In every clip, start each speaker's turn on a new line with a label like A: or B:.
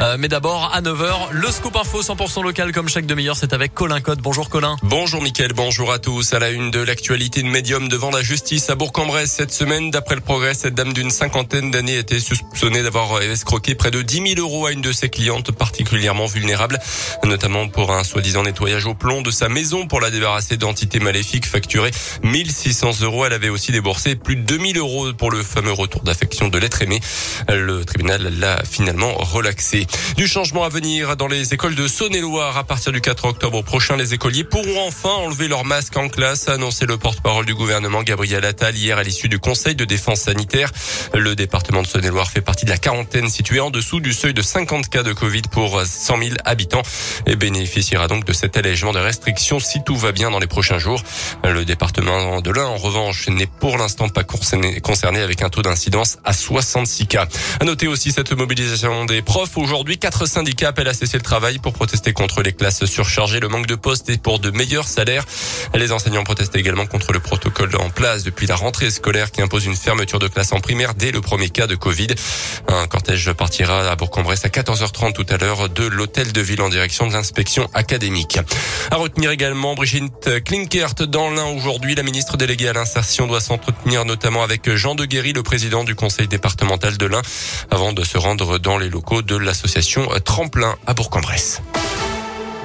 A: Euh, mais d'abord, à 9h, le scoop info 100% local comme chaque demi-heure, c'est avec Colin Code. Bonjour Colin.
B: Bonjour Mickaël, bonjour à tous. À la une de l'actualité de médium devant la justice à Bourg-en-Bresse cette semaine, d'après le progrès, cette dame d'une cinquantaine d'années était soupçonnée d'avoir escroqué près de 10 000 euros à une de ses clientes particulièrement vulnérables, notamment pour un soi-disant nettoyage au plomb de sa maison pour la débarrasser d'entités maléfiques facturées 1600 euros. Elle avait aussi déboursé plus de 2000 euros pour le fameux retour d'affection de l'être aimé. Le tribunal l'a finalement relaxé. Du changement à venir dans les écoles de Saône-et-Loire à partir du 4 octobre prochain. Les écoliers pourront enfin enlever leur masque en classe, a annoncé le porte-parole du gouvernement Gabriel Attal hier à l'issue du Conseil de défense sanitaire. Le département de Saône-et-Loire fait partie de la quarantaine située en dessous du seuil de 50 cas de Covid pour 100 000 habitants et bénéficiera donc de cet allègement de restrictions si tout va bien dans les prochains jours. Le département de l'Ain, en revanche, n'est pour l'instant pas concerné avec un taux d'incidence à 66 cas. À noter aussi cette mobilisation des profs. Aujourd'hui, quatre syndicats appellent à cesser le travail pour protester contre les classes surchargées, le manque de postes et pour de meilleurs salaires. Les enseignants protestent également contre le protocole en place depuis la rentrée scolaire qui impose une fermeture de classe en primaire dès le premier cas de Covid. Un cortège partira à Bourg-en-Bresse à 14h30 tout à l'heure de l'hôtel de ville en direction de l'inspection académique. À retenir également Brigitte Klinkert dans l'un aujourd'hui. La ministre déléguée à l'insertion doit s'entretenir notamment avec Jean de Guéry, le président du conseil départemental de l'Ain, avant de se rendre dans les locaux de l'association Tremplin à Bourg-en-Bresse.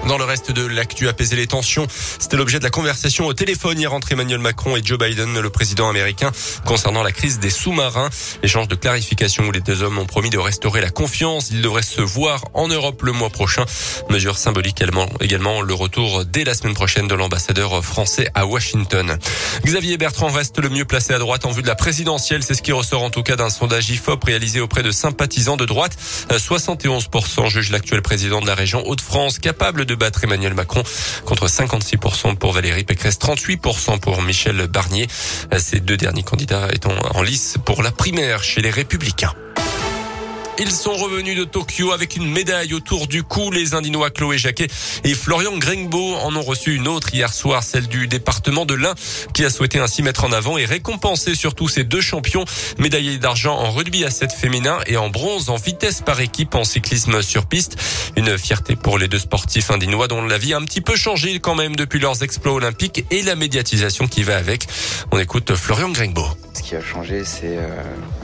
B: Dans le reste de l'actu, apaiser les tensions, c'était l'objet de la conversation au téléphone hier entre Emmanuel Macron et Joe Biden, le président américain, concernant la crise des sous-marins. Échange de clarification où les deux hommes ont promis de restaurer la confiance. Ils devraient se voir en Europe le mois prochain. Mesure symbolique également le retour dès la semaine prochaine de l'ambassadeur français à Washington. Xavier Bertrand reste le mieux placé à droite en vue de la présidentielle. C'est ce qui ressort en tout cas d'un sondage IFOP réalisé auprès de sympathisants de droite. 71% juge l'actuel président de la région Hauts-de-France capable de de battre Emmanuel Macron contre 56% pour Valérie Pécresse, 38% pour Michel Barnier. Ces deux derniers candidats étant en lice pour la primaire chez les Républicains. Ils sont revenus de Tokyo avec une médaille autour du cou. Les Indinois Chloé Jacquet et Florian Grengbo en ont reçu une autre hier soir, celle du département de l'Ain, qui a souhaité ainsi mettre en avant et récompenser surtout ces deux champions, médaillés d'argent en rugby à 7 féminin et en bronze en vitesse par équipe en cyclisme sur piste. Une fierté pour les deux sportifs indinois dont la vie a un petit peu changé quand même depuis leurs exploits olympiques et la médiatisation qui va avec. On écoute Florian Grengbo.
C: Ce qui a changé, c'est euh,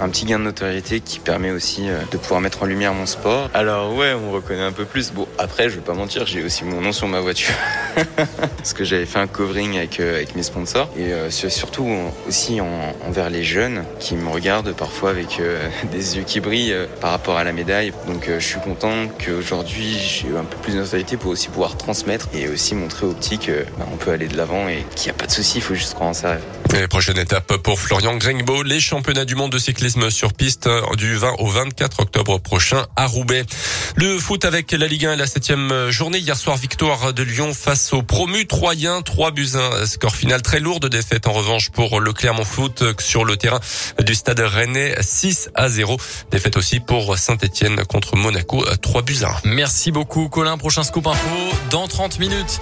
C: un petit gain de notoriété qui permet aussi euh, de pouvoir mettre en lumière mon sport. Alors ouais, on reconnaît un peu plus. Bon, après, je vais pas mentir, j'ai aussi mon nom sur ma voiture. Parce que j'avais fait un covering avec, euh, avec mes sponsors. Et surtout aussi envers les jeunes qui me regardent parfois avec des yeux qui brillent par rapport à la médaille. Donc je suis content qu'aujourd'hui, j'ai un peu plus de notoriété pour aussi pouvoir transmettre et aussi montrer aux petits qu'on bah, peut aller de l'avant et qu'il n'y a pas de souci, il faut juste croire en rêve.
B: Et prochaine étape pour Florian Les championnats du monde de cyclisme sur piste euh, du 20 au 24 octobre prochain à Roubaix. Le foot avec la Ligue 1 et la septième journée. Hier soir, victoire de Lyon face au promu Troyen. 3 buts 1. Score final très lourd de défaite en revanche pour le Clermont Foot sur le terrain du stade Rennais. 6 à 0. Défaite aussi pour Saint-Etienne contre Monaco. 3 buts 1.
A: Merci beaucoup Colin. Prochain scoop info dans 30 minutes.